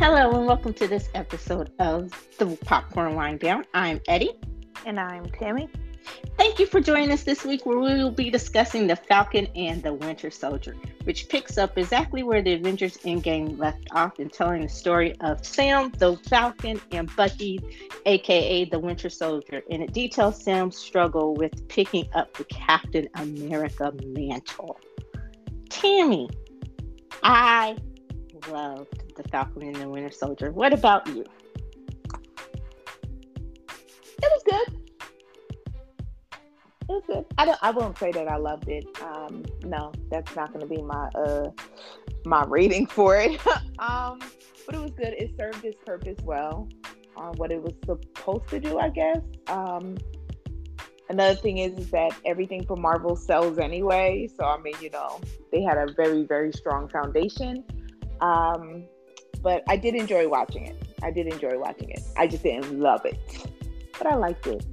Hello and welcome to this episode of the Popcorn Wine Down. I'm Eddie. And I'm Tammy. Thank you for joining us this week where we will be discussing The Falcon and the Winter Soldier, which picks up exactly where the Avengers Endgame left off in telling the story of Sam, the Falcon, and Bucky, aka the Winter Soldier. And it details Sam's struggle with picking up the Captain America mantle. Tammy, I loved The Falcon and the Winter Soldier. What about you? It was good. It was good. I don't. I won't say that I loved it. Um, no, that's not going to be my uh my rating for it. um, but it was good. It served its purpose well on what it was supposed to do, I guess. Um, another thing is, is that everything from Marvel sells anyway. So I mean, you know, they had a very very strong foundation. Um, but I did enjoy watching it. I did enjoy watching it. I just didn't love it, but I liked it.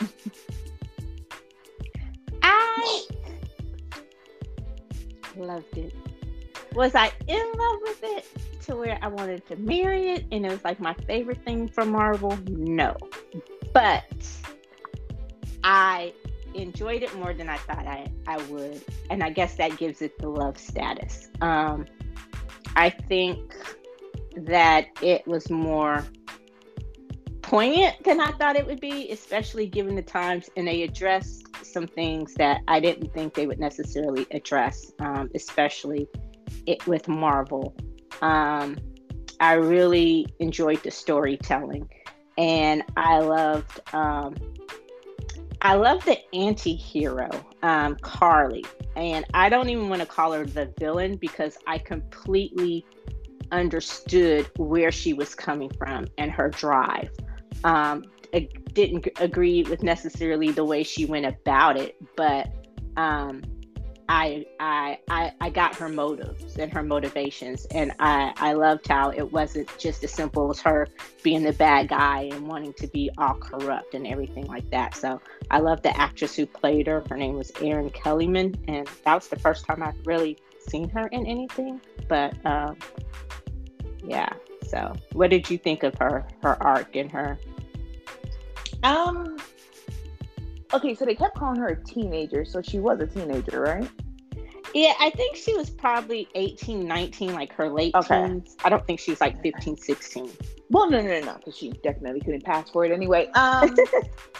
I loved it. Was I in love with it to where I wanted to marry it and it was like my favorite thing from Marvel? No. But I enjoyed it more than I thought I, I would. And I guess that gives it the love status. Um, I think that it was more poignant than I thought it would be, especially given the times, and they addressed some things that I didn't think they would necessarily address, um, especially it with Marvel. Um, I really enjoyed the storytelling, and I loved. Um, I love the anti-hero, um, Karli, and I don't even want to call her the villain because I completely understood where she was coming from and her drive. Um, I didn't agree with necessarily the way she went about it, but um, I, I I I got her motives and her motivations, and I I loved how it wasn't just as simple as her being the bad guy and wanting to be all corrupt and everything like that. So I love the actress who played her. Her name was Erin Kellyman, and that was the first time I've really seen her in anything. But um, yeah, so what did you think of her her arc and her? Um. Okay, so they kept calling her a teenager, so she was a teenager, right? Yeah, I think she was probably 18, 19, like her late okay. teens. I don't think she was like 15, 16. Well, no, no, no, no, because she definitely couldn't pass for it anyway. Um,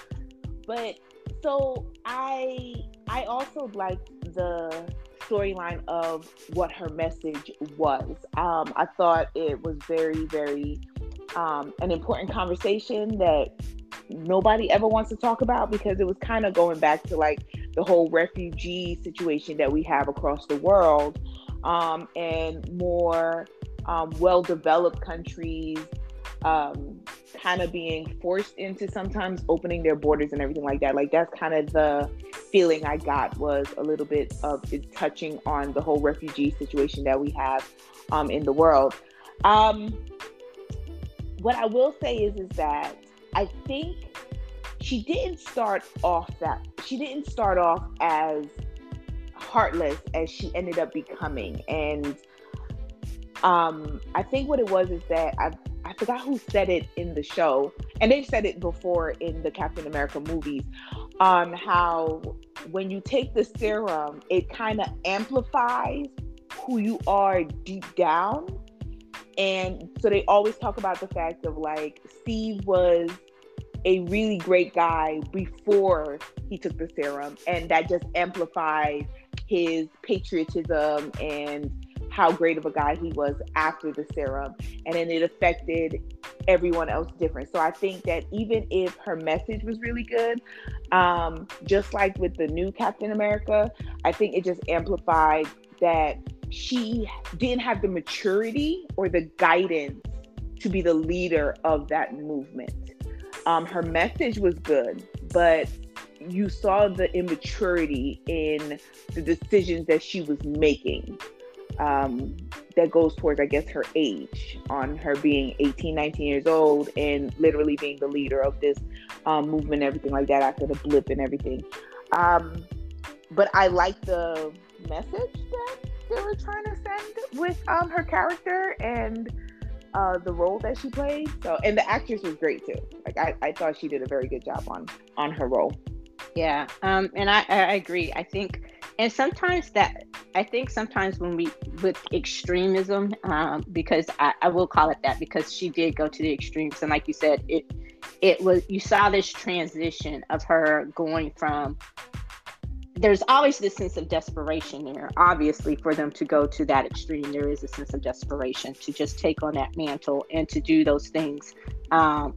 but so I I also liked the storyline of what her message was. Um, I thought it was very, very um, an important conversation that nobody ever wants to talk about because it was kind of going back to like the whole refugee situation that we have across the world um, and more um, well developed countries um, kind of being forced into sometimes opening their borders and everything like that. Like that's kind of the feeling I got was a little bit of it touching on the whole refugee situation that we have um, in the world. Um, what I will say is is that I think she didn't start off that she didn't start off as heartless as she ended up becoming. And um i think what it was is that i i forgot who said it in the show and they've said it before in the captain america movies on how when you take the serum it kind of amplifies who you are deep down and so they always talk about the fact of like steve was a really great guy before he took the serum, and that just amplified his patriotism and how great of a guy he was after the serum. And then it affected everyone else different. So I think that even if her message was really good, um, just like with the new Captain America, I think it just amplified that she didn't have the maturity or the guidance to be the leader of that movement. Um, her message was good, but you saw the immaturity in the decisions that she was making. Um, that goes towards, I guess, her age, on her being 18, 19 years old, and literally being the leader of this um, movement, everything like that after the blip and everything. Um, but I like the message that they were trying to send with um, her character, and uh, the role that she played. So, and the actress was great too. Like I, I thought she did a very good job on on her role. Yeah, um, and I, I agree. I think, and sometimes that I think sometimes when we with extremism, um, because I, I will call it that because she did go to the extremes, and like you said, it it was you saw this transition of her going from there's always this sense of desperation there. Obviously, for them to go to that extreme, there is a sense of desperation to just take on that mantle and to do those things, um,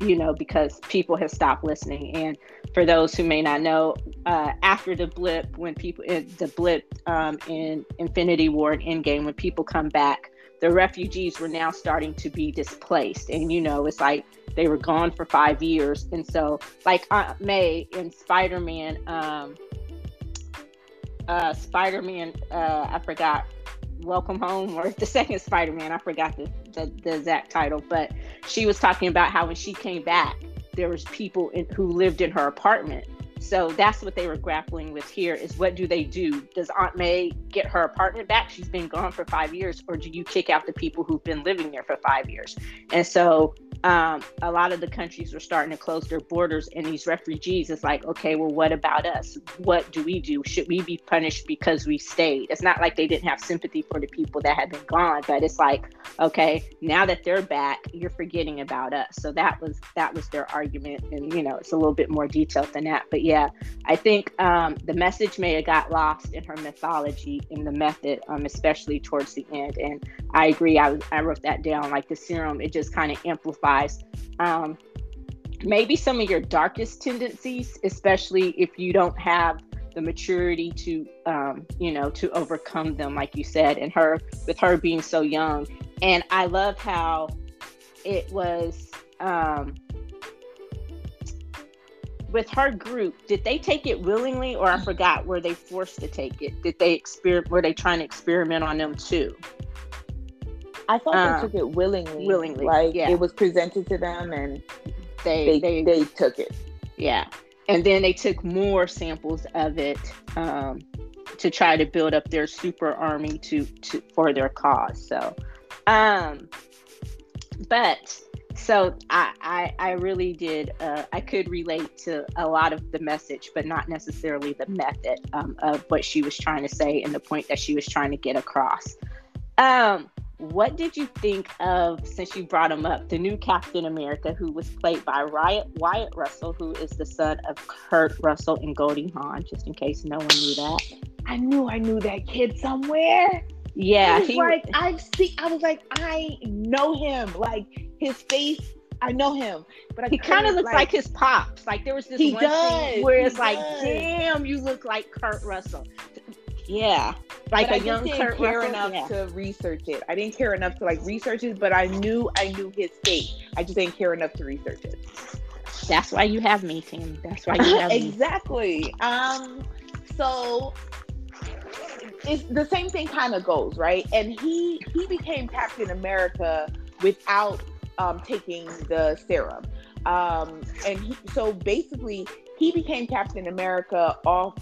you know, because people have stopped listening. And for those who may not know, uh, after the blip, when people, the blip um, in Infinity War and Endgame, when people come back, the refugees were now starting to be displaced. And, you know, it's like they were gone for five years. And so, like Aunt May in Spider Man, um, uh, Spider Man, uh, I forgot, Welcome Home, or the second Spider Man, I forgot the, the, the exact title, but she was talking about how when she came back, there was people in, who lived in her apartment so that's what they were grappling with here is what do they do? Does Aunt May get her apartment back? She's been gone for five years, or do you kick out the people who've been living there for five years? And so um, a lot of the countries were starting to close their borders, and these refugees it's like, okay, well, what about us? What do we do? Should we be punished because we stayed? It's not like they didn't have sympathy for the people that had been gone, but it's like, okay, now that they're back, you're forgetting about us. So that was that was their argument, and you know, it's a little bit more detailed than that, but yeah, I think um, the message may have got lost in her mythology in the method, um, especially towards the end. And I agree. I, I wrote that down. Like the serum, it just kind of um, maybe some of your darkest tendencies, especially if you don't have the maturity to, um, you know, to overcome them, like you said. And her, with her being so young, and I love how it was. Um, with her group, did they take it willingly, or I forgot, were they forced to take it? Did they experiment? Were they trying to experiment on them too? I thought um, they took it willingly. Willingly, like yeah. it was presented to them, and they they, they, they took it. Yeah, and then they took more samples of it um, to try to build up their super army to to for their cause. So, um, but so I, I, I really did uh, I could relate to a lot of the message, but not necessarily the method um, of what she was trying to say and the point that she was trying to get across. Um, what did you think of since you brought him up the new Captain America, who was played by Wyatt, Wyatt Russell, who is the son of Kurt Russell and Goldie Hawn, just in case no one knew that. I knew I knew that kid somewhere. Yeah, he, like I've seen. I was like, I know him. Like his face, I know him. But I he kind of looks like, like, his pops. Like there was this he one does, scene where it's like, damn, you look like Kurt Russell. Yeah, like but a I young didn't Kurt care Russell. enough yeah. to research it. I didn't care enough to like research it, but I knew I knew his fate. I just didn't care enough to research it. That's why you have me, Tim. That's why you have me. exactly. Um. So it's the same thing kind of goes right and he he became captain america without um, taking the serum um, and he, so basically he became captain america off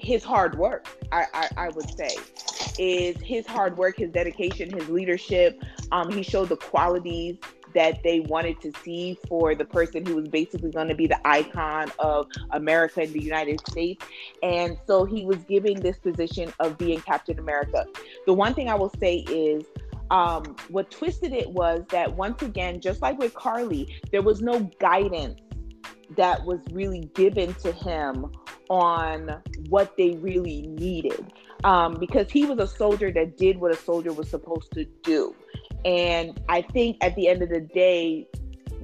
his hard work I, I, I would say is his hard work his dedication his leadership um, he showed the qualities that they wanted to see for the person who was basically going to be the icon of America and the United States. And so he was giving this position of being Captain America. The one thing I will say is um, what twisted it was that once again, just like with Karli, there was no guidance that was really given to him on what they really needed. Um, because he was a soldier that did what a soldier was supposed to do. And I think at the end of the day,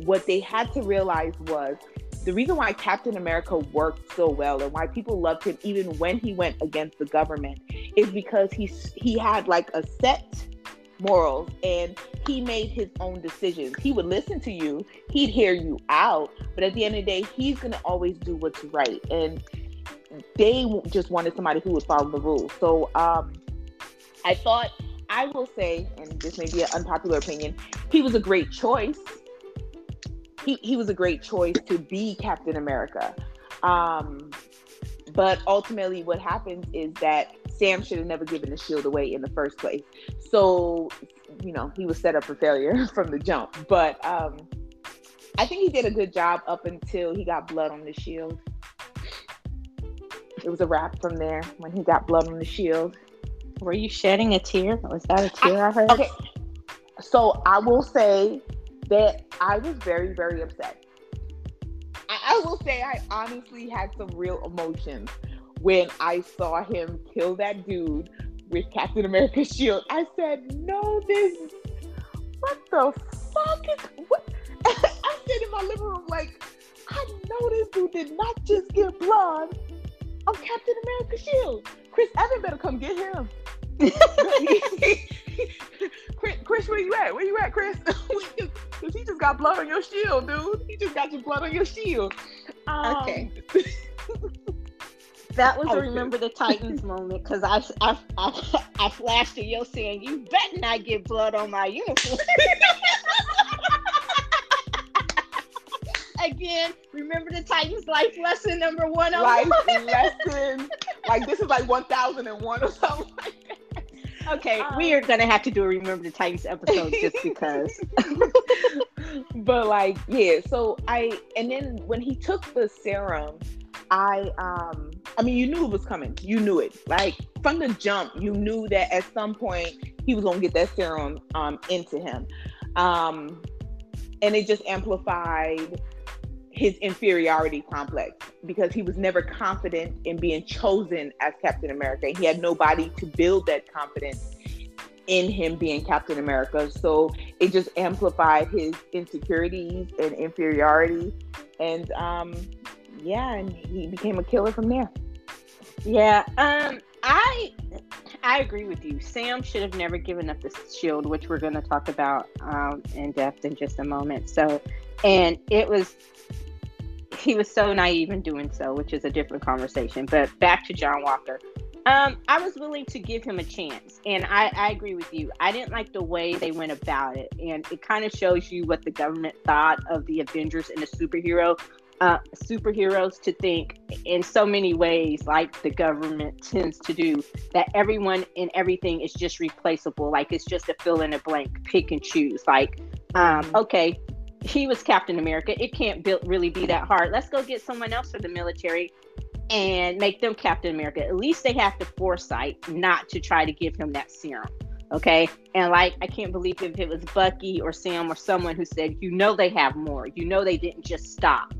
what they had to realize was the reason why Captain America worked so well and why people loved him even when he went against the government is because he he had like a set morals and he made his own decisions. He would listen to you, he'd hear you out, but at the end of the day, he's going to always do what's right. And they just wanted somebody who would follow the rules. So um I thought I will say, and this may be an unpopular opinion, he was a great choice. He, he was a great choice to be Captain America. Um, but ultimately, what happens is that Sam should have never given the shield away in the first place. So, you know, he was set up for failure from the jump. But um, I think he did a good job up until he got blood on the shield. It was a wrap from there when he got blood on the shield. Were you shedding a tear? Was that a tear I, I heard? Okay. So I will say that I was very, very upset. I, I will say I honestly had some real emotions when I saw him kill that dude with Captain America's shield. I said, no, this, what the fuck is, what? I said in my living room, like, I know this dude did not just get blood on Captain America's shield. Chris Evans better come get him. Chris, Chris, where you at? Where you at, Chris? Because he just got blood on your shield, dude. He just got your blood on your shield. Um, okay. that was a remember the Titans moment because I, I, I, I flashed at you saying, "You better not get blood on my uniform." Again, remember the Titans life lesson number one. Life lesson. like this is like one thousand and one or something like. Okay, um, we are gonna have to do a remember the Titans episode just because. but like, yeah. So I and then when he took the serum, I um I mean you knew it was coming. You knew it. Like from the jump, you knew that at some point he was gonna get that serum um into him. Um and it just amplified his inferiority complex because he was never confident in being chosen as Captain America. He had nobody to build that confidence in him being Captain America. So it just amplified his insecurities and inferiority. And um, yeah, and he became a killer from there. Yeah, um, I I agree with you. Sam should have never given up the shield, which we're going to talk about um, in depth in just a moment. So, and it was he was so naive in doing so, which is a different conversation. But back to John Walker. Um, I was willing to give him a chance, and I, I agree with you. I didn't like the way they went about it, and it kind of shows you what the government thought of the Avengers and the superhero uh, superheroes to think in so many ways, like the government tends to do, that everyone and everything is just replaceable. Like it's just a fill in a blank, pick and choose. Like, um, mm-hmm. okay, he was Captain America. It can't be, really be that hard. Let's go get someone else for the military and make them Captain America. At least they have the foresight not to try to give him that serum. Okay. And like, I can't believe if it was Bucky or Sam or someone who said, you know, they have more. You know, they didn't just stop.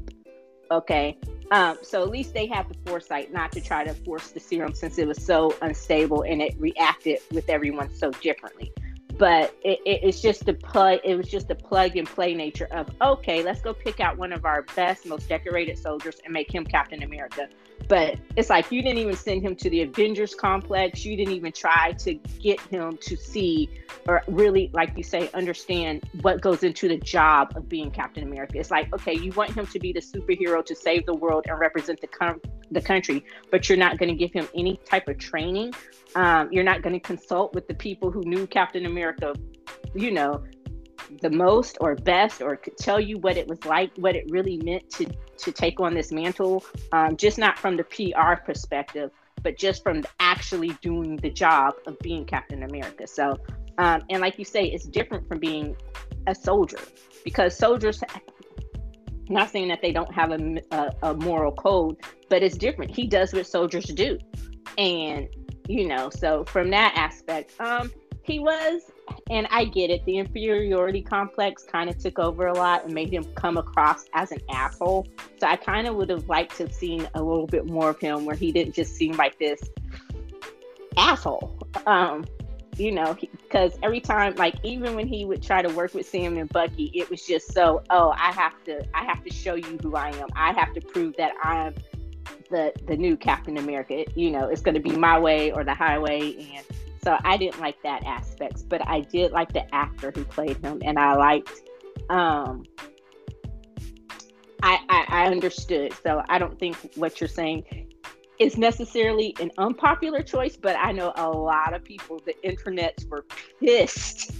Okay. Um, so at least they have the foresight not to try to force the serum since it was so unstable and it reacted with everyone so differently but it, it, it's just the plug it was just the plug and play nature of okay let's go pick out one of our best most decorated soldiers and make him captain america but it's like you didn't even send him to the avengers complex. You didn't even try to get him to see or really like you say understand what goes into the job of being captain america. It's like okay you want him to be the superhero to save the world and represent the, com- the country but you're not going to give him any type of training. Um, you're not going to consult with the people who knew Captain America, you know, the most or best, or could tell you what it was like, what it really meant to to take on this mantle. Um, just not from the PR perspective, but just from actually doing the job of being Captain America. So, um, and like you say, it's different from being a soldier because soldiers not saying that they don't have a, a, a, moral code, but it's different. He does what soldiers do. And you know so from that aspect um he was and i get it the inferiority complex kind of took over a lot and made him come across as an asshole. So i kind of would have liked to have seen a little bit more of him where he didn't just seem like this asshole. Um you know because every time like even when he would try to work with sam and bucky it was just so oh i have to i have to show you who i am. I have to prove that i'm the the new Captain America. You know, it's going to be my way or the highway, and so I didn't like that aspects, but I did like the actor who played him, and I liked. Um, I, I, I understood, so I don't think what you're saying is necessarily an unpopular choice, but I know a lot of people, the internets were pissed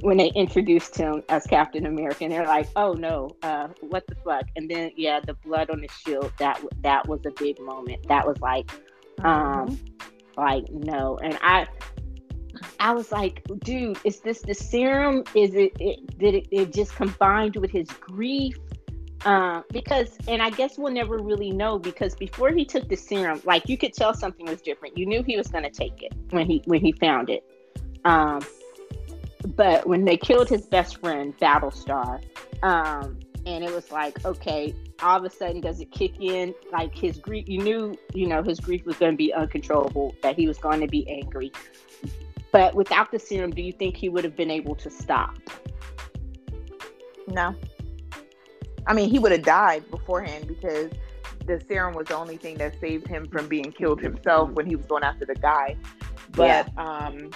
when they introduced him as Captain America, and they're like, "Oh no, uh, what the fuck?" And then yeah, the blood on the shield that that was a big moment. That was like, um, mm-hmm. Like no. And I I was like, dude, is this the serum? Is it, it did it, it just combined with his grief? Uh, because and I guess we'll never really know because before he took the serum, like you could tell something was different. You knew he was gonna take it when he when he found it. Um, but when they killed his best friend, Battlestar, um, and it was like, okay, all of a sudden, does it kick in? Like his grief, you knew, you know, his grief was going to be uncontrollable, that he was going to be angry. But without the serum, do you think he would have been able to stop? No. I mean, he would have died beforehand because the serum was the only thing that saved him from being killed himself when he was going after the guy. But yeah. um,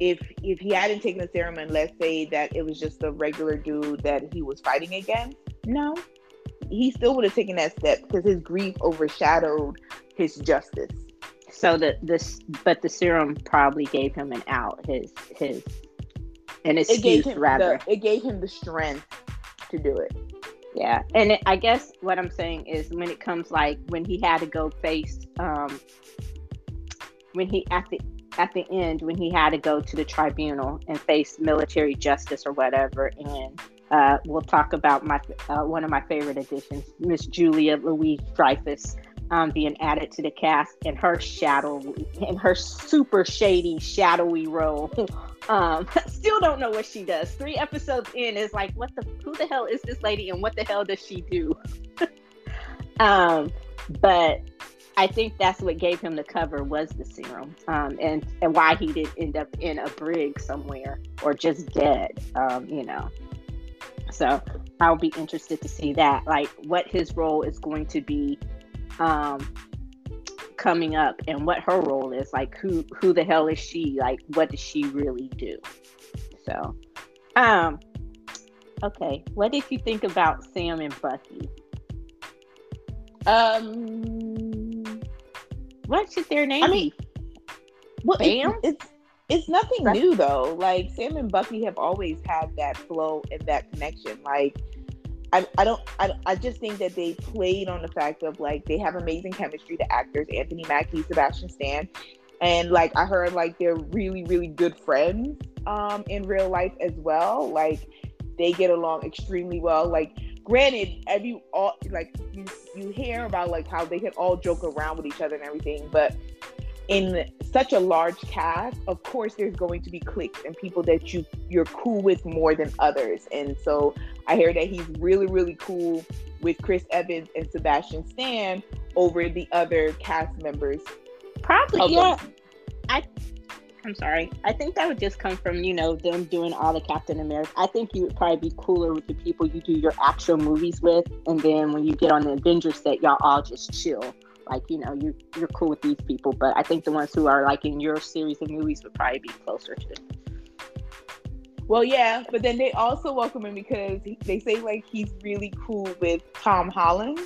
if if he hadn't taken the serum and let's say that it was just a regular dude that he was fighting against, no, he still would have taken that step because his grief overshadowed his justice. So the this, but the serum probably gave him an out. His his an excuse it gave him rather. The, it gave him the strength to do it. Yeah, and it, I guess what I'm saying is when it comes like when he had to go face um when he at the at the end when he had to go to the tribunal and face military justice or whatever and uh, we'll talk about my uh, one of my favorite additions miss julia Louise dreyfus um, being added to the cast and her shadow and her super shady shadowy role. Um, still don't know what she does. Three episodes in is like what the who the hell is this lady and what the hell does she do? Um, but I think that's what gave him the cover was the serum, um, and and why he did end up in a brig somewhere or just dead, um, you know. So I'll be interested to see that, like what his role is going to be um, coming up, and what her role is. Like who who the hell is she? Like what does she really do? So, um, okay, what did you think about Sam and Bucky? Um what should their name I mean, be? Well, Bam? It's, it's it's nothing new though. Like Sam and Bucky have always had that flow and that connection. Like I, I don't I, I just think that they played on the fact of like they have amazing chemistry the actors Anthony Mackie Sebastian Stan and like I heard like they're really really good friends um in real life as well like they get along extremely well like granted, every all like you you hear about like how they can all joke around with each other and everything, but in such a large cast, of course, there's going to be cliques and people that you you're cool with more than others. And so I hear that he's really really cool with Chris Evans and Sebastian Stan over the other cast members. Probably, yeah. I I'm sorry. I think that would just come from, you know, them doing all the Captain America. I think you would probably be cooler with the people you do your actual movies with. And then when you get on the Avengers set, y'all all just chill. Like, you know, you, you're cool with these people. But I think the ones who are like in your series of movies would probably be closer to. Well, yeah, but then they also welcome him because they say like he's really cool with Tom Holland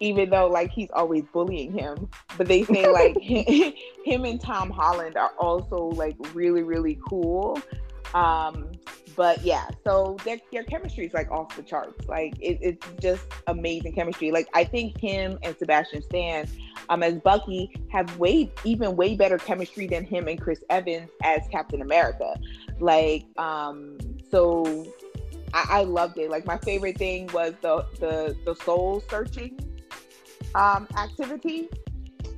even though like he's always bullying him. But they say like him and Tom Holland are also like really really cool. Um, but yeah, so their their chemistry is like off the charts. Like it, it's just amazing chemistry. Like I think him and Sebastian Stan, um, as Bucky, have way even way better chemistry than him and Chris Evans as Captain America. Like um, so. I, I loved it. Like my favorite thing was the the the soul searching um, activity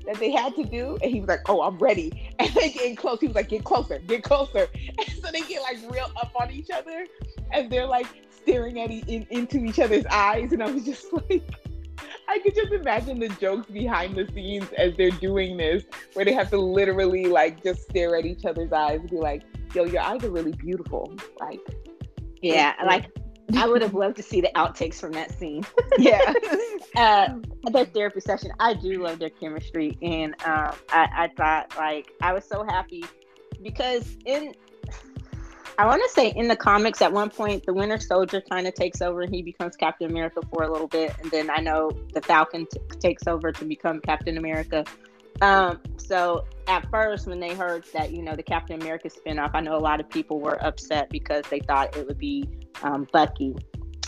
that they had to do. And he was like, Oh, I'm ready. And they get close. He was like, Get closer, get closer. And so they get like real up on each other and they're like staring at e- in, into each other's eyes. And I was just like, I could just imagine the jokes behind the scenes as they're doing this, where they have to literally like just stare at each other's eyes and be like, yo, your eyes are really beautiful. Like, yeah, like I would have loved to see the outtakes from that scene. yeah. uh, their therapy session, I do love their chemistry. And um, I, I thought, like, I was so happy because in, I want to say in the comics, at one point, the Winter Soldier kind of takes over and he becomes Captain America for a little bit. And then I know the Falcon t- takes over to become Captain America. Um, so at first, when they heard that, you know, the Captain America spinoff, I know a lot of people were upset because they thought it would be um, Bucky,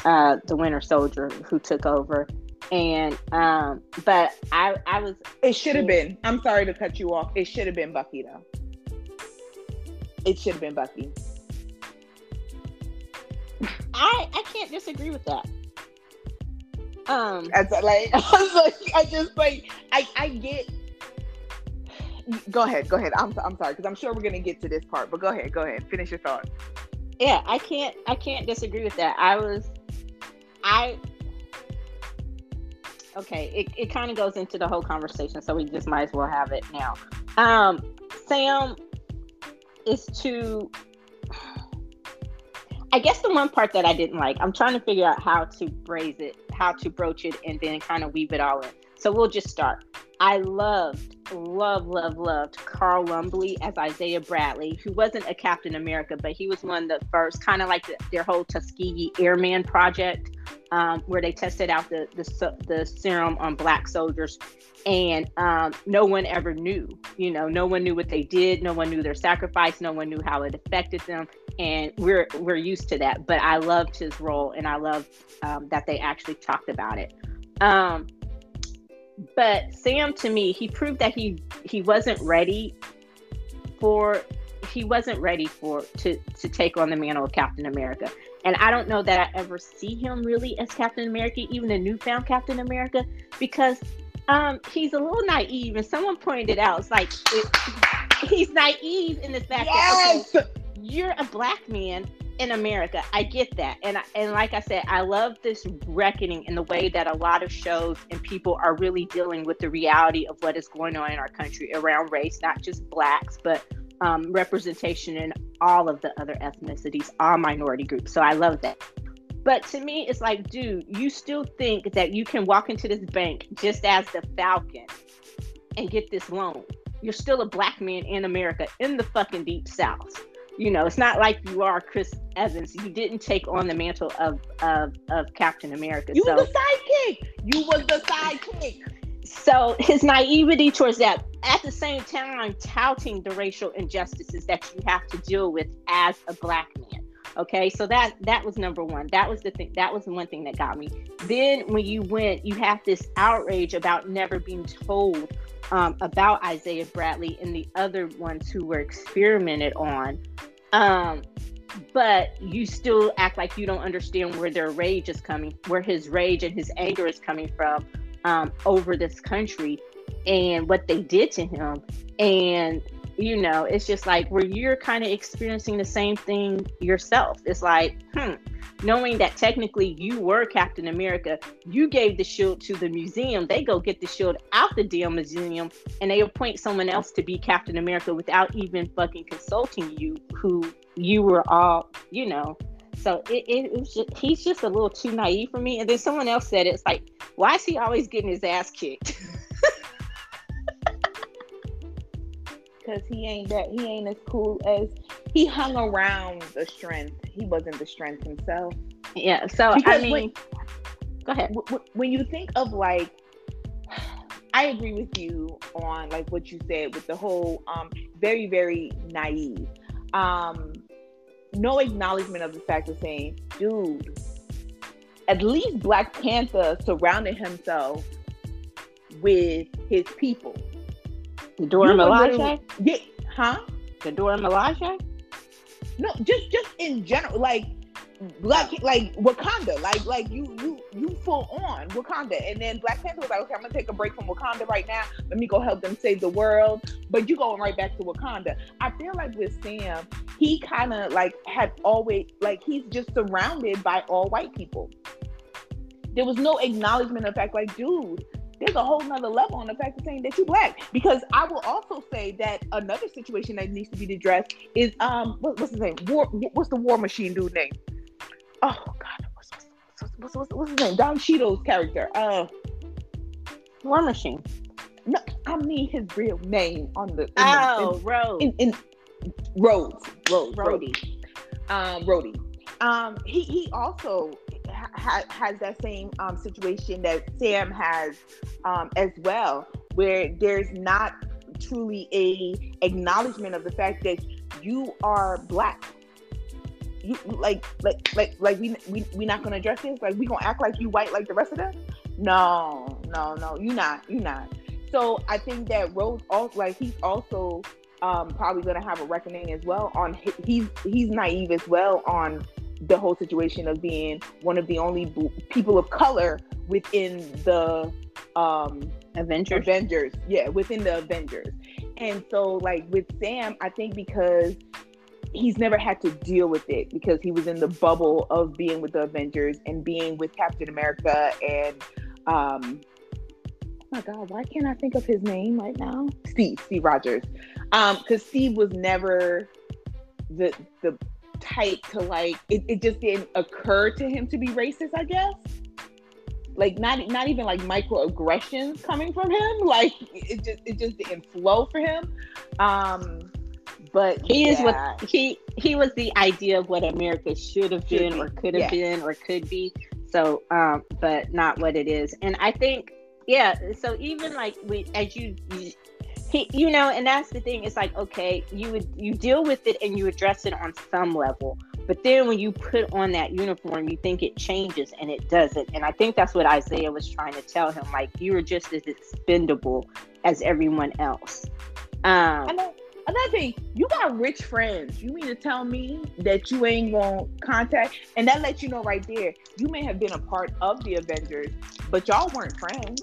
uh, the Winter Soldier, who took over. And um, but I I was It should have been. I'm sorry to cut you off. It should have been Bucky though. It should have been Bucky. I I can't disagree with that. Um, That's like I was like I just like I I get. Go ahead, go ahead. I'm I'm sorry because I'm sure we're gonna get to this part, but go ahead, go ahead. Finish your thought. yeah, I can't I can't disagree with that. I was I okay, it, it kind of goes into the whole conversation, so we just might as well have it now. Um, Sam is too I guess the one part that I didn't like, I'm trying to figure out how to braise it, how to broach it, and then kind of weave it all in. So we'll just start. I loved, love, love, loved Carl Lumbly as Isaiah Bradley, who wasn't a Captain America, but he was one of the first, kind of like the, their whole Tuskegee Airman project, um, where they tested out the, the the serum on black soldiers, and um, no one ever knew. You know, no one knew what they did. No one knew their sacrifice. No one knew how it affected them and we're we're used to that. But I loved his role, and I loved um, that they actually talked about it. But Sam, to me, he proved that he he wasn't ready for he wasn't ready for to to take on the mantle of Captain America. And I don't know that I ever see him really as Captain America, even the newfound Captain America, because um, he's a little naive. And someone pointed out, it's like it, he's naive in the fact yes! that okay, you're a black man in America. I get that. And and like I said, I love this reckoning in the way that a lot of shows and people are really dealing with the reality of what is going on in our country around race, not just blacks, but um, representation in all of the other ethnicities, all minority groups. So I love that. But to me, it's like, dude, you still think that you can walk into this bank just as the Falcon and get this loan. You're still a black man in America in the fucking deep south you know, it's not like you are Chris Evans. You didn't take on the mantle of of, of Captain America. You so, was the sidekick. You was the sidekick. So his naivety towards that, at the same time, touting the racial injustices that you have to deal with as a black man. Okay, so that that was number one. That was the thing. That was the one thing that got me. Then when you went, you have this outrage about never being told um, about Isaiah Bradley and the other ones who were experimented on um, but you still act like you don't understand where their rage is coming, where his rage and his anger is coming from um, over this country and what they did to him. And, you know, it's just like where you're kind of experiencing the same thing yourself. It's like, hmm, knowing that technically you were Captain America, you gave the shield to the museum. They go get the shield out the damn museum and they appoint someone else to be Captain America without even fucking consulting you, who you were all, you know. So it, it, it was just, he's just a little too naive for me. And then someone else said it's like, why is he always getting his ass kicked? Because he ain't that he ain't as cool as he hung around the strength. He wasn't the strength himself. Yeah. So because I mean, when, go ahead. When you think of like, I agree with you on like what you said with the whole um very very naive. Um, no acknowledgement of the fact of saying, dude, at least Black Panther surrounded himself with his people. Dora Milaje? Yeah, huh? The Dora Milaje? No, just just in general, like Black, like Wakanda, like like you you you full on Wakanda, and then Black Panther was like, okay, I'm gonna take a break from Wakanda right now. Let me go help them save the world. But you going right back to Wakanda. I feel like with Sam, he kind of like had always like he's just surrounded by all white people. There was no acknowledgement of fact, like, dude, there's a whole nother level on the fact of saying that you're black. Because I will also say that another situation that needs to be addressed is um what, what's his name? War what's the war machine dude name? Oh god, what's what's, what's, what's, what's his name? Don Cheadle's character. Uh War Machine. No, I mean his real name on the in Oh, the, in, Rhodes. In, in Rhodes. Rhodes. Rhodey. Um Rhodey. Um he he also ha- has that same um, situation that Sam has um, as well, where there's not truly a acknowledgement of the fact that you are black. You like like like like we we we not gonna address this. Like we gonna act like you white like the rest of them. No, no, no. You not. You not. So I think that Rhodes also like he's also um, probably to have a reckoning as well on he's he's naive as well on the whole situation of being one of the only people of color within the um Avengers. Avengers, yeah, within the Avengers. And so like with Sam, I think because he's never had to deal with it because he was in the bubble of being with the Avengers and being with Captain America and um oh my god, why can't I think of his name right now? Steve, Steve Rogers. Um, because Steve was never the the type to like it, it just didn't occur to him to be racist, I guess. Like not not even like microaggressions coming from him. Like it just it just didn't flow for him. Um but he yeah. is what he he was the idea of what America should have been or could have been or could be. So um but not what it is. And I think yeah, so even like we as you he, you know, and that's the thing. It's like, okay, you would you deal with it and you address it on some level, but then when you put on that uniform, you think it changes and it doesn't. And I think that's what Isaiah was trying to tell him. Like you were just as expendable as everyone else. Um, another thing, you got rich friends. You mean to tell me that you ain't gonna contact? And that lets you know right there, you may have been a part of the Avengers, but y'all weren't friends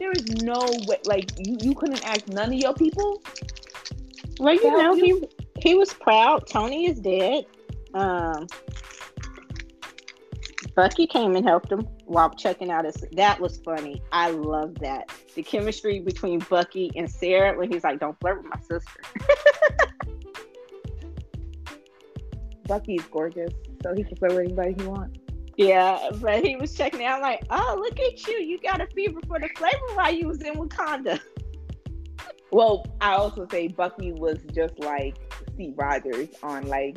there is no way like you, you couldn't ask none of your people? Well you know you? he he was proud. Tony is dead. Um bucky came and helped him while checking out his that was funny. I love that. The chemistry between bucky and sarah when he's like don't flirt with my sister. Bucky's gorgeous so he can flirt with anybody he wants yeah, but he was checking out like, oh, look at you. You got a fever for the flavor while you was in Wakanda. Well, I also say Bucky was just like Steve Rogers on like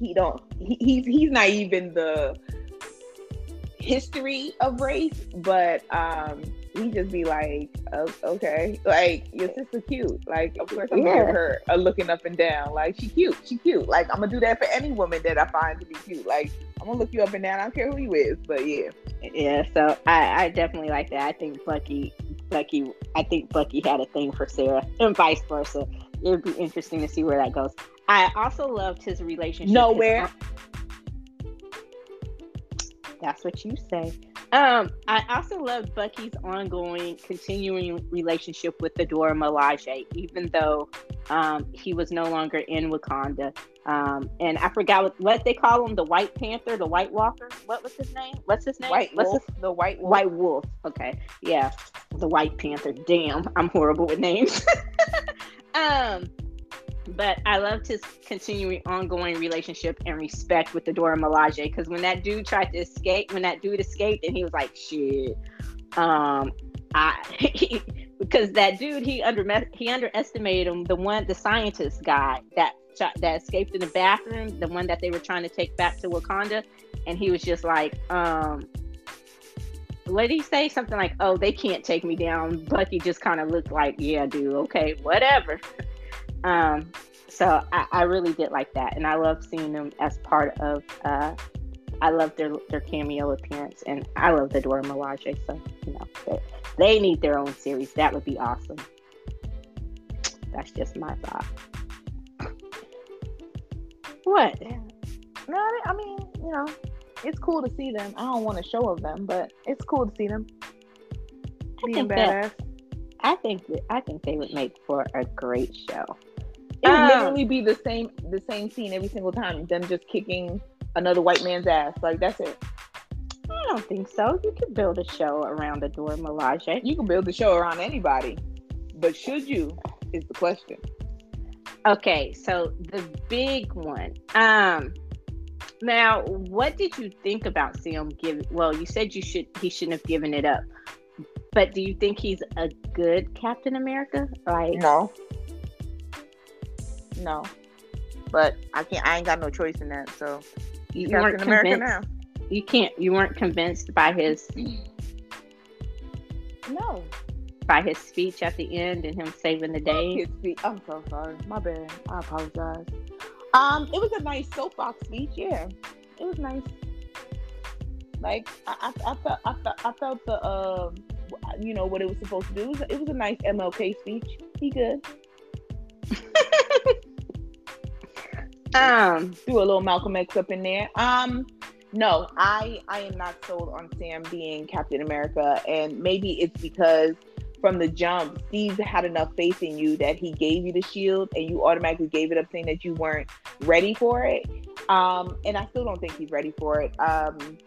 he don't he, he's he's not even the history of race, but um he just be like, oh, okay, like your sister cute. Like, of course, I'm yeah. gonna give her a looking up and down. Like, she cute, she cute. Like, I'm gonna do that for any woman that I find to be cute. Like, I'm gonna look you up and down. I don't care who you is, but yeah. Yeah, so I, I definitely like that. I think Bucky, Bucky, I think Bucky had a thing for Sarah, and vice versa. It would be interesting to see where that goes. I also loved his relationship. Nowhere. His, that's what you say. Um, I also love Bucky's ongoing, continuing relationship with the Dora Milaje, even though um, he was no longer in Wakanda. Um, and I forgot what, what, they call him, the White Panther, the White Walker. What was his name? What's his name? White What's Wolf. His? The White Wolf. White Wolf. Okay, yeah, the White Panther. Damn, I'm horrible with names. um, but I loved his continuing ongoing relationship and respect with the Dora Milaje because when that dude tried to escape, when that dude escaped, and he was like, "Shit," um, I because that dude he under he underestimated him. The one, the scientist guy that that escaped in the bathroom, the one that they were trying to take back to Wakanda, and he was just like, um, what did he say? Something like, "Oh, they can't take me down." Bucky just kind of looked like, "Yeah, dude, okay, whatever." Um, so I, I, really did like that, and I love seeing them as part of. Uh, I love their their cameo appearance, and I love the Dora Milaje. So you know, they, they need their own series. That would be awesome. That's just my thought. What? No, I mean, you know, it's cool to see them. I don't want a show of them, but it's cool to see them being badass. That, I think that, I think they would make for a great show. It would um, literally be the same the same scene every single time. Them just kicking another white man's ass. Like that's it. I don't think so. You could build a show around Adora Milaje. You can build a show around anybody, but should you? Is the question. Okay, so the big one. Um, now, what did you think about Sam giving? Well, you said you should he shouldn't have given it up, but do you think he's a good Captain America? Like, no, no. But I can't. I ain't got no choice in that. So you weren't America now. You can't. You weren't convinced by his. No. By his speech at the end and him saving the day. His speech. I'm so sorry. My bad. I apologize. Um, it was a nice soapbox speech. Yeah, it was nice. Like I, I, I felt, I felt, I felt the, uh, you know, what it was supposed to do. It was, it was a nice MLK speech. He good. um, threw a little Malcolm X up in there. Um, no, I I am not sold on Sam being Captain America, and maybe it's because from the jump, Steve had enough faith in you that he gave you the shield, and you automatically gave it up, saying that you weren't ready for it. Um, and I still don't think he's ready for it. Um,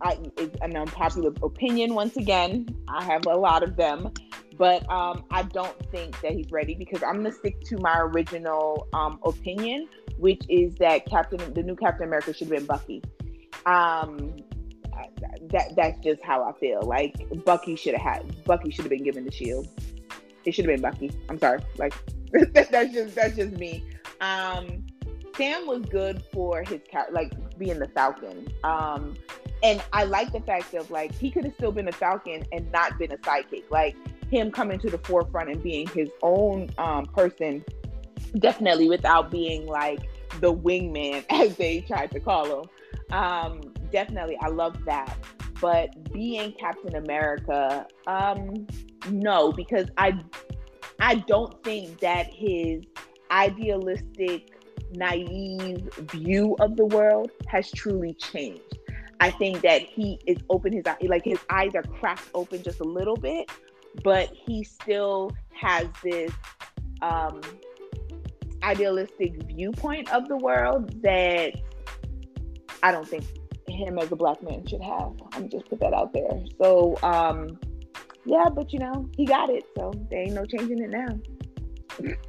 I, it's an unpopular opinion. Once again, I have a lot of them, but um, I don't think that he's ready because I'm gonna stick to my original um, opinion, which is that Captain, the new Captain America, should have been Bucky. Um, that that's just how I feel. Like Bucky should have had Bucky should have been given the shield. It should have been Bucky. I'm sorry. Like that's just that's just me. Um, Sam was good for his cat, like being the Falcon. Um, and I like the fact of like he could have still been a Falcon and not been a sidekick. Like him coming to the forefront and being his own um, person, definitely without being like the wingman as they tried to call him. Um, definitely, I love that. But being Captain America, um, no, because I I don't think that his idealistic, naive view of the world has truly changed. I think that he is open his like his eyes are cracked open just a little bit, but he still has this um idealistic viewpoint of the world that I don't think him as a black man should have. I'm just put that out there. So um yeah, but you know, he got it, so there ain't no changing it now.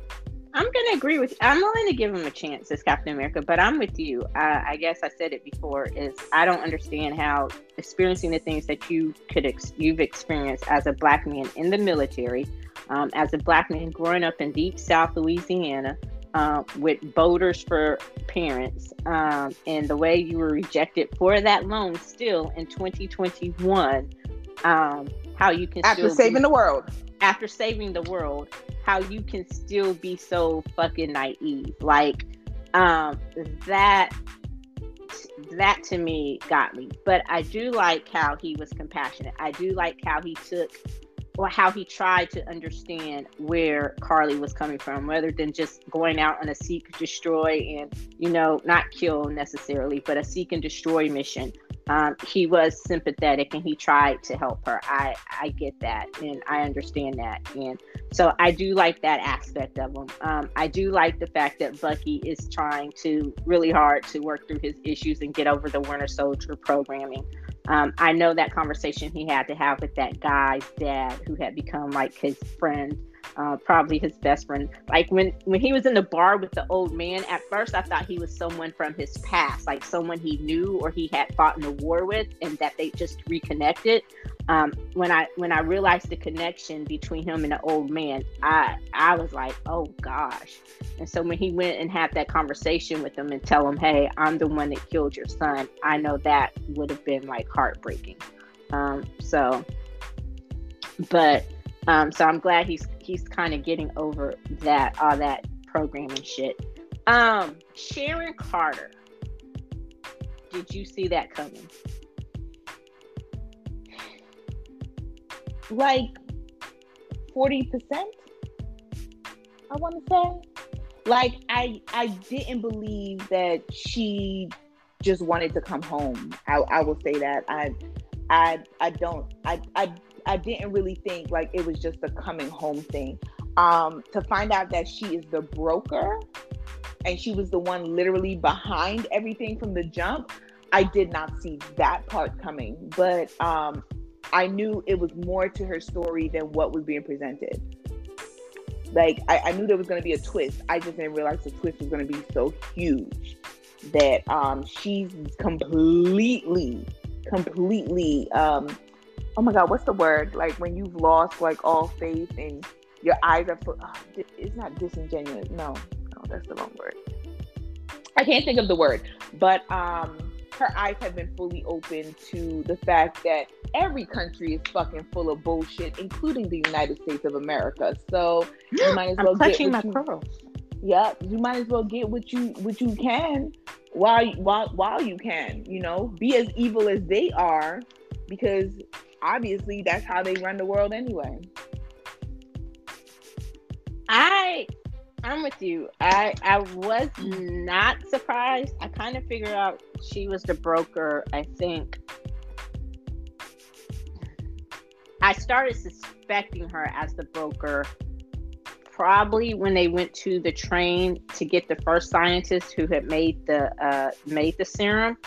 I'm gonna agree with. I'm willing to give him a chance as Captain America, but I'm with you. Uh, I guess I said it before. Is I don't understand how experiencing the things that you could ex- you've experienced as a black man in the military, um, as a black man growing up in deep South Louisiana, uh, with voters for parents, um, and the way you were rejected for that loan still in 2021. Um, how you can after saving be, the world after saving the world how you can still be so fucking naive. Like um that that to me got me. But i do like how he was compassionate. I do like how he took or how he tried to understand where Karli was coming from, rather than just going out on a seek, destroy, and you know, not kill necessarily, but a seek and destroy mission um, he was sympathetic and he tried to help her. I I get that and I understand that, and so I do like that aspect of him. Um, I do like the fact that Bucky is trying to really hard to work through his issues and get over the Winter Soldier programming. Um, I know that conversation he had to have with that guy's dad, who had become like his friend uh, probably his best friend. Like when when he was in the bar with the old man, at first I thought he was someone from his past, like someone he knew or he had fought in a war with, and that they just reconnected. Um, when I when I realized the connection between him and the old man, I I was like, oh gosh. And so when he went and had that conversation with him and tell him, hey, I'm the one that killed your son, I know that would have been like heartbreaking. Um, so, but um, so I'm glad he's he's kind of getting over that all that programming shit. Um, Sharon Carter. Did you see that coming? Like 40%, I want to say. Like I I didn't believe that she just wanted to come home. I, I will say that. I I I don't I I I didn't really think like it was just a coming home thing. Um, to find out that she is the broker and she was the one literally behind everything from the jump, I did not see that part coming. But um, I knew it was more to her story than what was being presented. Like I, I knew there was going to be a twist. I just didn't realize the twist was going to be so huge that um, she's completely, completely um, oh my god, what's the word? Like when you've lost like all faith and your eyes are full. Oh, it's not disingenuous. No, no, that's the wrong word. I can't think of the word, but um, her eyes have been fully open to the fact that every country is fucking full of bullshit, including the United States of America. So you might as well I'm get my you, pearls. Yeah, you might as well get what you what you can while while while you can, you know, be as evil as they are, because obviously that's how they run the world anyway. I I'm with you. I I was not surprised. I kind of figured out she was the broker. I think I started suspecting her as the broker probably when they went to the train to get the first scientist who had made the uh, made the serum.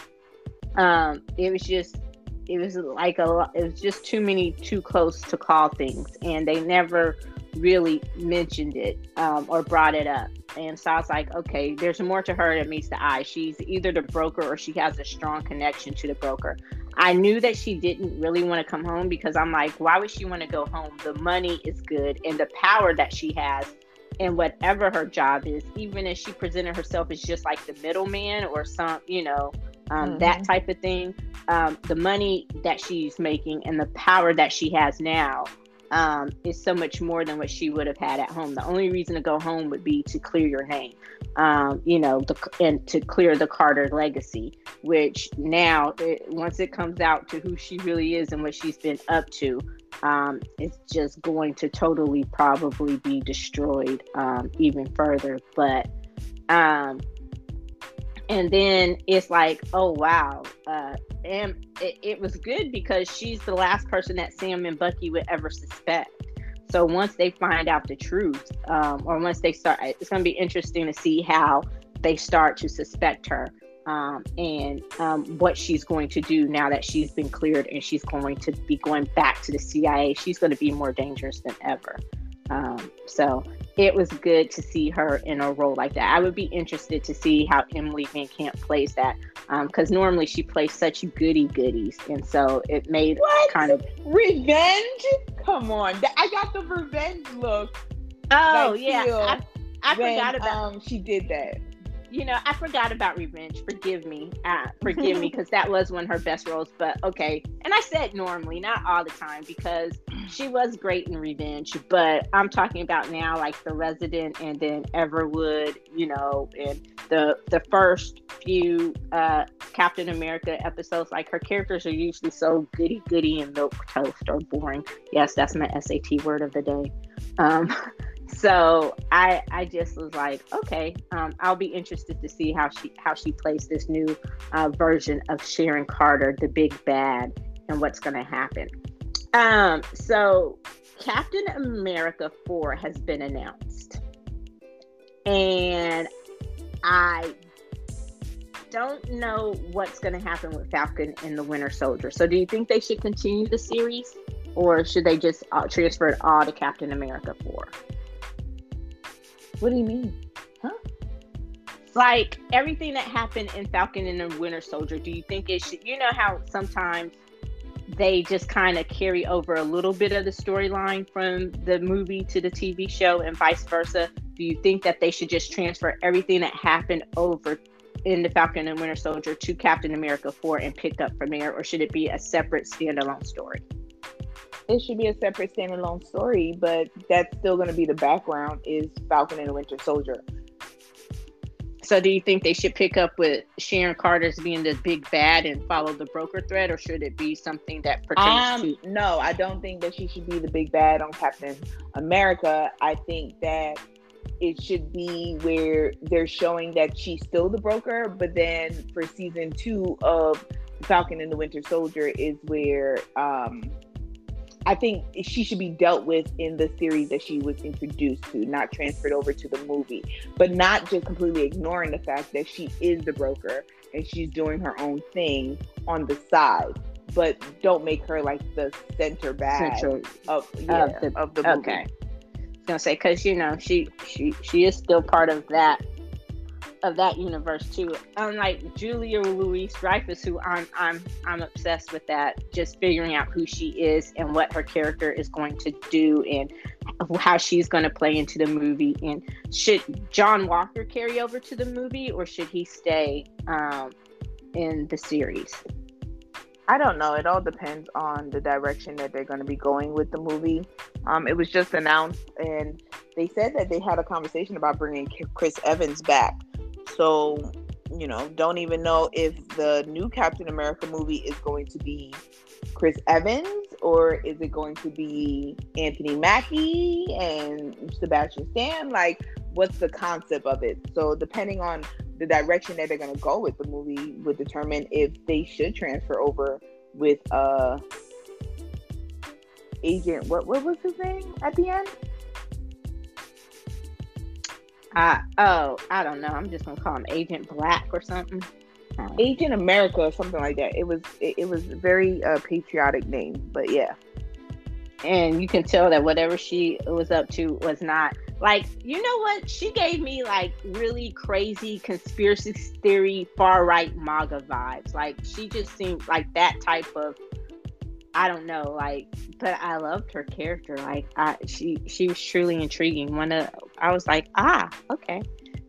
Um, it was just it was like a it was just too many too close to call things, and they never really mentioned it um, or brought it up. And so I was like, okay, there's more to her than meets the eye. She's either the broker or she has a strong connection to the broker. I knew that she didn't really want to come home because I'm like, why would she want to go home? The money is good and the power that she has and whatever her job is, even if she presented herself as just like the middleman or some, you know, um, mm-hmm. that type of thing. Um, the money that she's making and the power that she has now um, is so much more than what she would have had at home. The only reason to go home would be to clear your name, um, you know, the, and to clear the Carter legacy, which now, it, once it comes out to who she really is and what she's been up to, um, it's just going to totally probably be destroyed um, even further. But um, and then it's like oh wow. Uh, and it, it, was good because she's the last person that sam and bucky would ever suspect. So once they find out the truth um, or once they start it's going to be interesting to see how they start to suspect her um, and um, what she's going to do now that she's been cleared and she's going to be going back to the cia she's going to be more dangerous than ever. Um, so it was good to see her in a role like that. I would be interested to see how Emily VanCamp plays that because um, normally she plays such goody goodies, and so it made what? kind of revenge. Come on, I got the revenge look. Oh yeah, I, I when, forgot about. Um, she did that you know, I forgot about Revenge. Forgive me. Uh, forgive me because that was one of her best roles. But okay. And I said normally, not all the time, because she was great in Revenge. But I'm talking about now, like The Resident and then Everwood, you know, and the the first few uh, Captain America episodes. Like her characters are usually so goody goody and milk toast or boring. Yes, that's my SAT word of the day. Um, so I I just was like, okay, um, I'll be interested to see how she how she plays this new uh, version of Sharon Carter, the big bad, and what's going to happen. Um, so Captain America four has been announced, and I don't know what's going to happen with Falcon and the Winter Soldier. So, do you think they should continue the series, or should they just uh, transfer it all to Captain America four? What do you mean? Huh? Like everything that happened in Falcon and the Winter Soldier, do you think it should? You know how sometimes they just kind of carry over a little bit of the storyline from the movie to the TV show and vice versa. Do you think that they should just transfer everything that happened over in the Falcon and Winter Soldier to Captain America 4 and pick up from there, or should it be a separate standalone story? it should be a separate standalone story, but that's still going to be the background is Falcon and the Winter Soldier. So, do you think they should pick up with Sharon Carter's being the big bad and follow the broker thread, or should it be something that pertains um, to? No, I don't think that she should be the big bad on Captain America. I think that it should be where they're showing that she's still the broker, but then for season two of Falcon and the Winter Soldier is where um, I think she should be dealt with in the series that she was introduced to, not transferred over to the movie, but not just completely ignoring the fact that she is the broker and she's doing her own thing on the side. But don't make her like the center back of, yeah, of the, of the movie. Okay. I was gonna say because you know she she she is still part of that of that universe too. Unlike Julia Louis-Dreyfus, who I'm I'm I'm obsessed with that, just figuring out who she is and what her character is going to do and how she's going to play into the movie. And should John Walker carry over to the movie or should he stay um, in the series? I don't know. It all depends on the direction that they're going to be going with the movie. Um, it was just announced, and they said that they had a conversation about bringing Chris Evans back. So you know, don't even know if the new Captain America movie is going to be Chris Evans or is it going to be Anthony Mackie and Sebastian Stan? Like, what's the concept of it? So, depending on the direction that they're going to go with the movie, would determine if they should transfer over with uh agent. What what was his name at the end? Uh, oh, I don't know. I'm just gonna call him Agent Black or something. Agent America or something like that. It was it, it was a very uh, patriotic name, but yeah. And you can tell that whatever she was up to was not like you know what she gave me like really crazy conspiracy theory far right MAGA vibes. Like she just seemed like that type of I don't know, like, but I loved her character. Like, I she she was truly intriguing. One of I was like, ah, okay.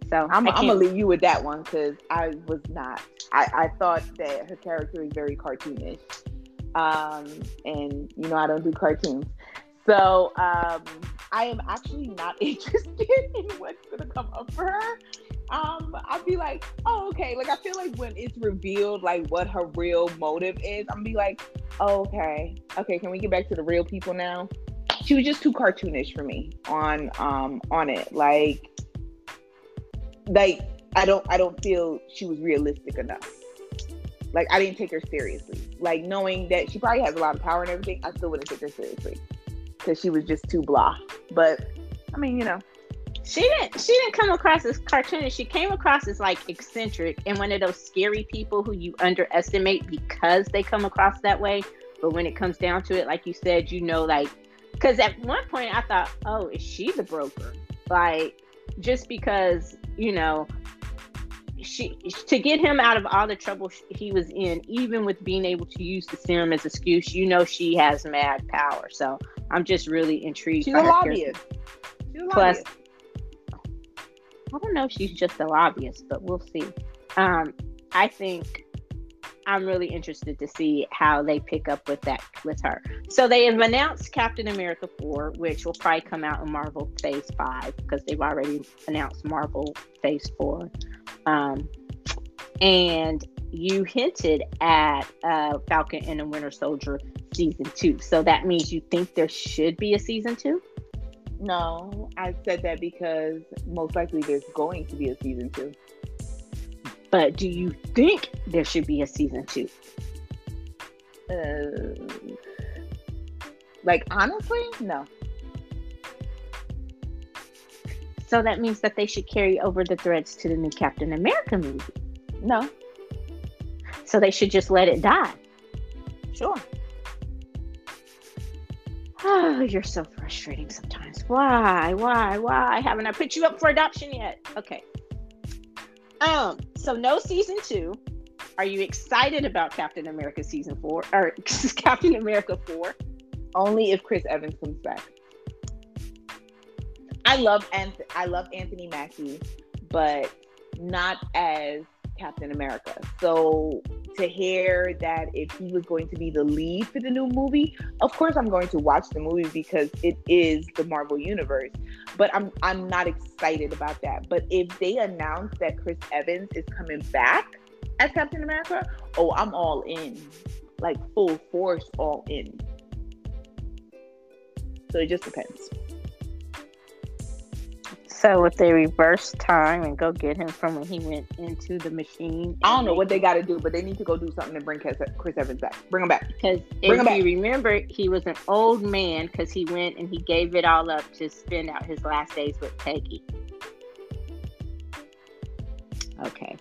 So I'm, I'm gonna leave you with that one because I was not. I I thought that her character is very cartoonish, um, and you know I don't do cartoons, so um, I am actually not interested in what's gonna come up for her um, I'll be like, oh, okay. Like I feel like when it's revealed like what her real motive is, I'm gonna be like, okay, okay, can we get back to the real people now? She was just too cartoonish for me on um on it. Like like I don't I don't feel she was realistic enough. Like I didn't take her seriously. Like knowing that she probably has a lot of power and everything, I still wouldn't take her seriously because she was just too blah. But I mean, you know, she didn't she didn't come across as cartoonish. She came across as like eccentric and one of those scary people who you underestimate because they come across that way. But when it comes down to it like you said you know like because at one point i thought oh is she the broker? Like just because you know she to get him out of all the trouble he was in even with being able to use the serum as excuse you know she has mad power. So i'm just really intrigued she's a lobbyist. plus I don't know if she's just a lobbyist, but we'll see. Um, I think I'm really interested to see how they pick up with that with her. So they have announced Captain America 4, which will probably come out in Marvel Phase 5 because they've already announced Marvel Phase 4. Um, and you hinted at uh, Falcon and the Winter Soldier season 2. So that means you think there should be a season 2? No, I said that because most likely there's going to be a season two. But do you think there should be a season two? Uh, like honestly, no. So that means that they should carry over the threads to the new Captain America movie. No. So they should just let it die. Sure. Oh, you're so frustrating sometimes. Why? Why? Why haven't I put you up for adoption yet? Okay. Um, so no season two. Are you excited about Captain America season four or Captain America four? Only if Chris Evans comes back. I love Anth- I love Anthony Mackie, but not as Captain America. So to hear that if he was going to be the lead for the new movie, of course I'm going to watch the movie because it is the Marvel universe. But I'm I'm not excited about that. But if they announce that Chris Evans is coming back as Captain America, oh, I'm all in. Like full force all in. So it just depends. So if they reverse time and go get him from when he went into the machine, I don't know what they got to do, but they need to go do something to bring Chris Evans back. Bring him back. Because if you back. remember, he was an old man because he went and he gave it all up to spend out his last days with Peggy. Okay.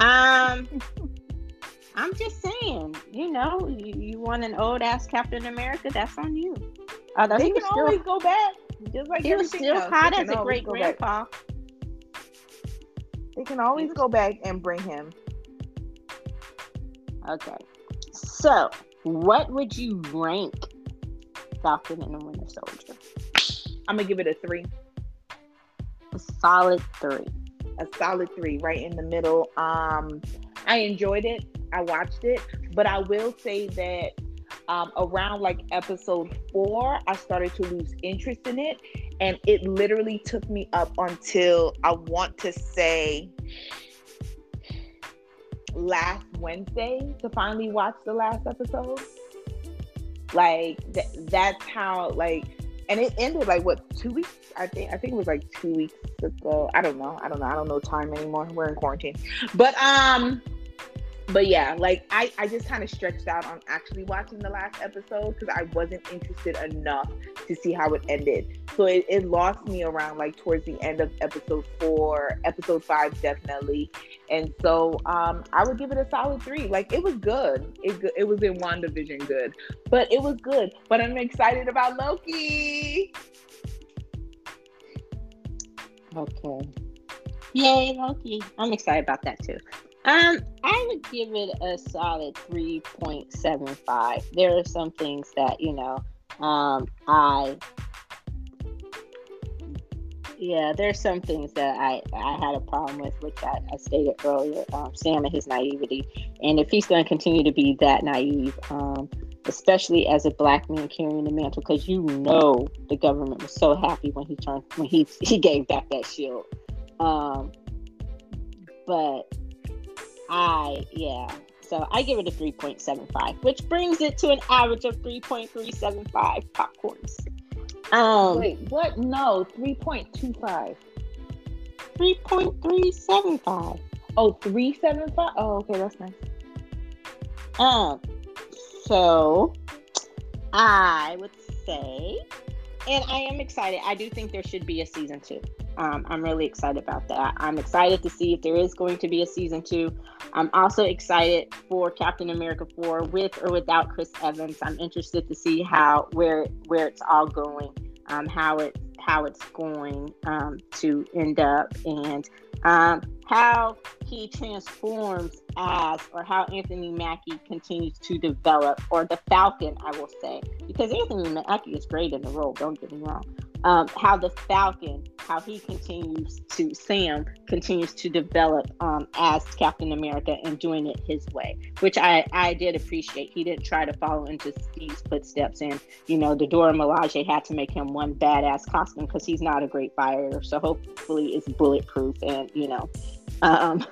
Um, I'm just saying, you know, you, you want an old ass Captain America, that's on you. Uh, they can still, always go back. Just like he was still hot as a great grandpa. They can always go back and bring him. Okay. So, what would you rank Falcon and the Winter Soldier? I'm gonna give it a three. A solid three. A solid three, right in the middle. Um, I enjoyed it. I watched it, but I will say that um, around like episode four, I started to lose interest in it. And it literally took me up until I want to say last Wednesday to finally watch the last episode. Like th- that's how like, and it ended like what two weeks? I think I think it was like two weeks ago. I don't know. I don't know. I don't know time anymore. We're in quarantine, but um but yeah, like I, I just kind of stretched out on actually watching the last episode because I wasn't interested enough to see how it ended. So it, it lost me around like towards the end of episode four, episode five definitely. And so um, I would give it a solid three. Like it was good. It it was in WandaVision good, but it was good. But I'm excited about Loki. Okay. Yay, Loki. I'm excited about that too. Um, I would give it a solid 3.75. There are some things that, you know, um, I yeah, there's some things that I, I had a problem with, which I, I stated earlier. Um, Sam and his naivety, and if he's going to continue to be that naive, um, especially as a black man carrying the mantle, because you know the government was so happy when he turned when he he gave back that shield. Um, but I yeah. So I give it a 3.75, which brings it to an average of 3.375 popcorns. Um, Wait, what? No, 3.25. 3.375. Oh, 375? Oh, okay, that's nice. Um, so I would say, and I am excited. I do think there should be a season two. Um, I'm really excited about that. I'm excited to see if there is going to be a season two. I'm also excited for Captain America 4 with or without Chris Evans. I'm interested to see how where where it's all going, um, how it how it's going um, to end up, and um, how he transforms as, or how Anthony Mackie continues to develop, or the Falcon, I will say, because Anthony Mackie is great in the role. Don't get me wrong um, how the Falcon, how he continues to, Sam continues to develop um, as Captain America and doing it his way, which I, I did appreciate. He didn't try to follow into Steve's footsteps. And, you know, the Dora Milaje had to make him one badass costume because he's not a great fighter. So hopefully it's bulletproof and, you know, um,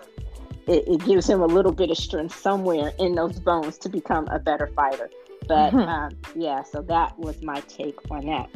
it, it, gives him a little bit of strength somewhere in those bones to become a better fighter. But mm-hmm. um, yeah, so that was my take on that.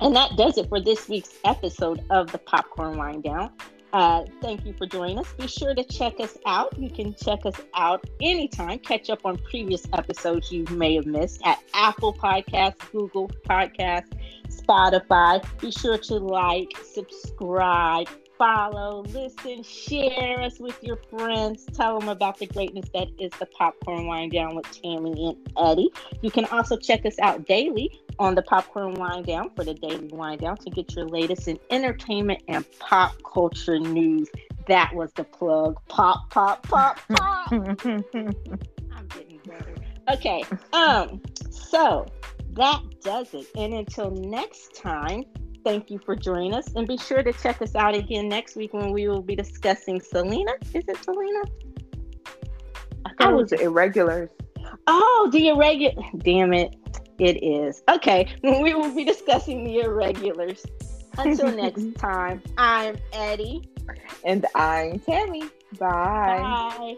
And that does it for this week's episode of the Popcorn Wine Down. Uh, thank you for joining us. Be sure to check us out. You can check us out anytime. Catch up on previous episodes you may have missed at Apple Podcasts, Google Podcasts, Spotify. Be sure to like, subscribe, follow, listen, share us with your friends. Tell them about the greatness that is the Popcorn Wine Down with Tammy and Eddie. You can also check us out daily on the Popcorn Wine Down for the daily wind down to get your latest in entertainment and pop culture news. That was the plug. Pop, pop, pop, pop. I'm getting better. Okay. Um. So that does it. And until next time, thank you for joining us. And be sure to check us out again next week when we will be discussing Selena. Is it Selena? I thought it was the irregulars. Oh, the irregular. Damn it. It is. Okay. We will be discussing the irregulars. Until next time, I'm Eddie. And I'm Tammy. Bye. Bye.